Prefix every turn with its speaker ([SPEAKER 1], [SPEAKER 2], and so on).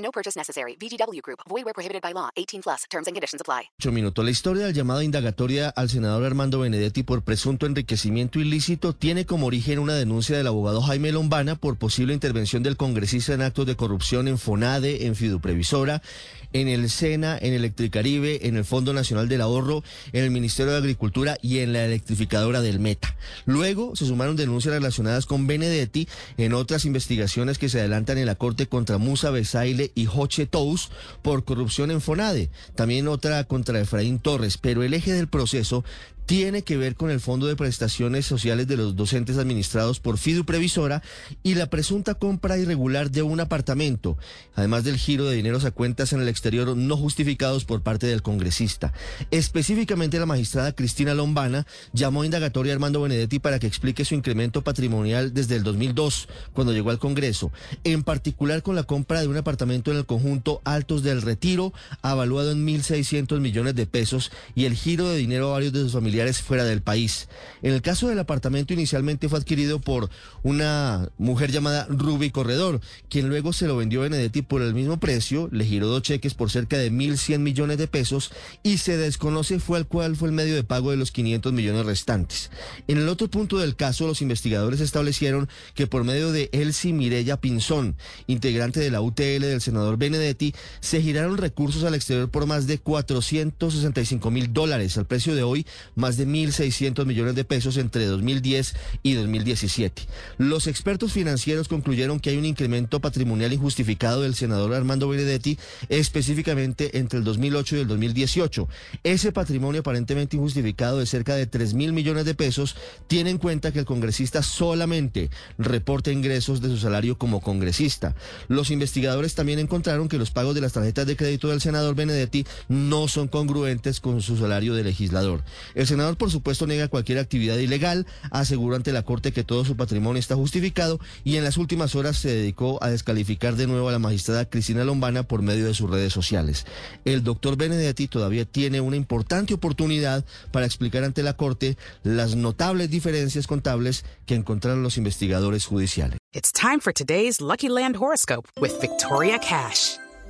[SPEAKER 1] No purchase necessary. VGW Group. Void where prohibited by law. 18 plus. Terms and conditions apply.
[SPEAKER 2] 8 minutos. La historia del llamado indagatoria al senador Armando Benedetti por presunto enriquecimiento ilícito tiene como origen una denuncia del abogado Jaime Lombana por posible intervención del congresista en actos de corrupción en FONADE, en Fiduprevisora, en el SENA, en Electricaribe, en el Fondo Nacional del Ahorro, en el Ministerio de Agricultura y en la electrificadora del Meta. Luego se sumaron denuncias relacionadas con Benedetti en otras investigaciones que se adelantan en la Corte contra Musa Besaile y Joche Tous por corrupción en FONADE. También otra contra Efraín Torres, pero el eje del proceso tiene que ver con el Fondo de Prestaciones Sociales de los docentes administrados por Fidu Previsora y la presunta compra irregular de un apartamento, además del giro de dineros a cuentas en el exterior no justificados por parte del congresista. Específicamente la magistrada Cristina Lombana llamó a indagatoria a Armando Benedetti para que explique su incremento patrimonial desde el 2002, cuando llegó al Congreso, en particular con la compra de un apartamento en el conjunto Altos del Retiro, avaluado en 1.600 millones de pesos, y el giro de dinero a varios de sus familiares fuera del país. En el caso del apartamento inicialmente fue adquirido por una mujer llamada Ruby Corredor, quien luego se lo vendió a Benedetti por el mismo precio, le giró dos cheques por cerca de 1.100 millones de pesos y se desconoce fue al cual fue el medio de pago de los 500 millones restantes. En el otro punto del caso, los investigadores establecieron que por medio de Elsie Mirella Pinzón, integrante de la UTL del senador Benedetti, se giraron recursos al exterior por más de 465 mil dólares, al precio de hoy más de 1.600 millones de pesos entre 2010 y 2017. Los expertos financieros concluyeron que hay un incremento patrimonial injustificado del senador Armando Benedetti, específicamente entre el 2008 y el 2018. Ese patrimonio aparentemente injustificado de cerca de 3 mil millones de pesos tiene en cuenta que el congresista solamente reporta ingresos de su salario como congresista. Los investigadores también encontraron que los pagos de las tarjetas de crédito del senador Benedetti no son congruentes con su salario de legislador. El senador, por supuesto, niega cualquier actividad ilegal, aseguró ante la Corte que todo su patrimonio está justificado y en las últimas horas se dedicó a descalificar de nuevo a la magistrada Cristina Lombana por medio de sus redes sociales. El doctor Benedetti todavía tiene una importante oportunidad para explicar ante la Corte las notables diferencias contables que encontraron los investigadores judiciales.
[SPEAKER 3] It's time for today's Lucky Land horoscope with Victoria Cash.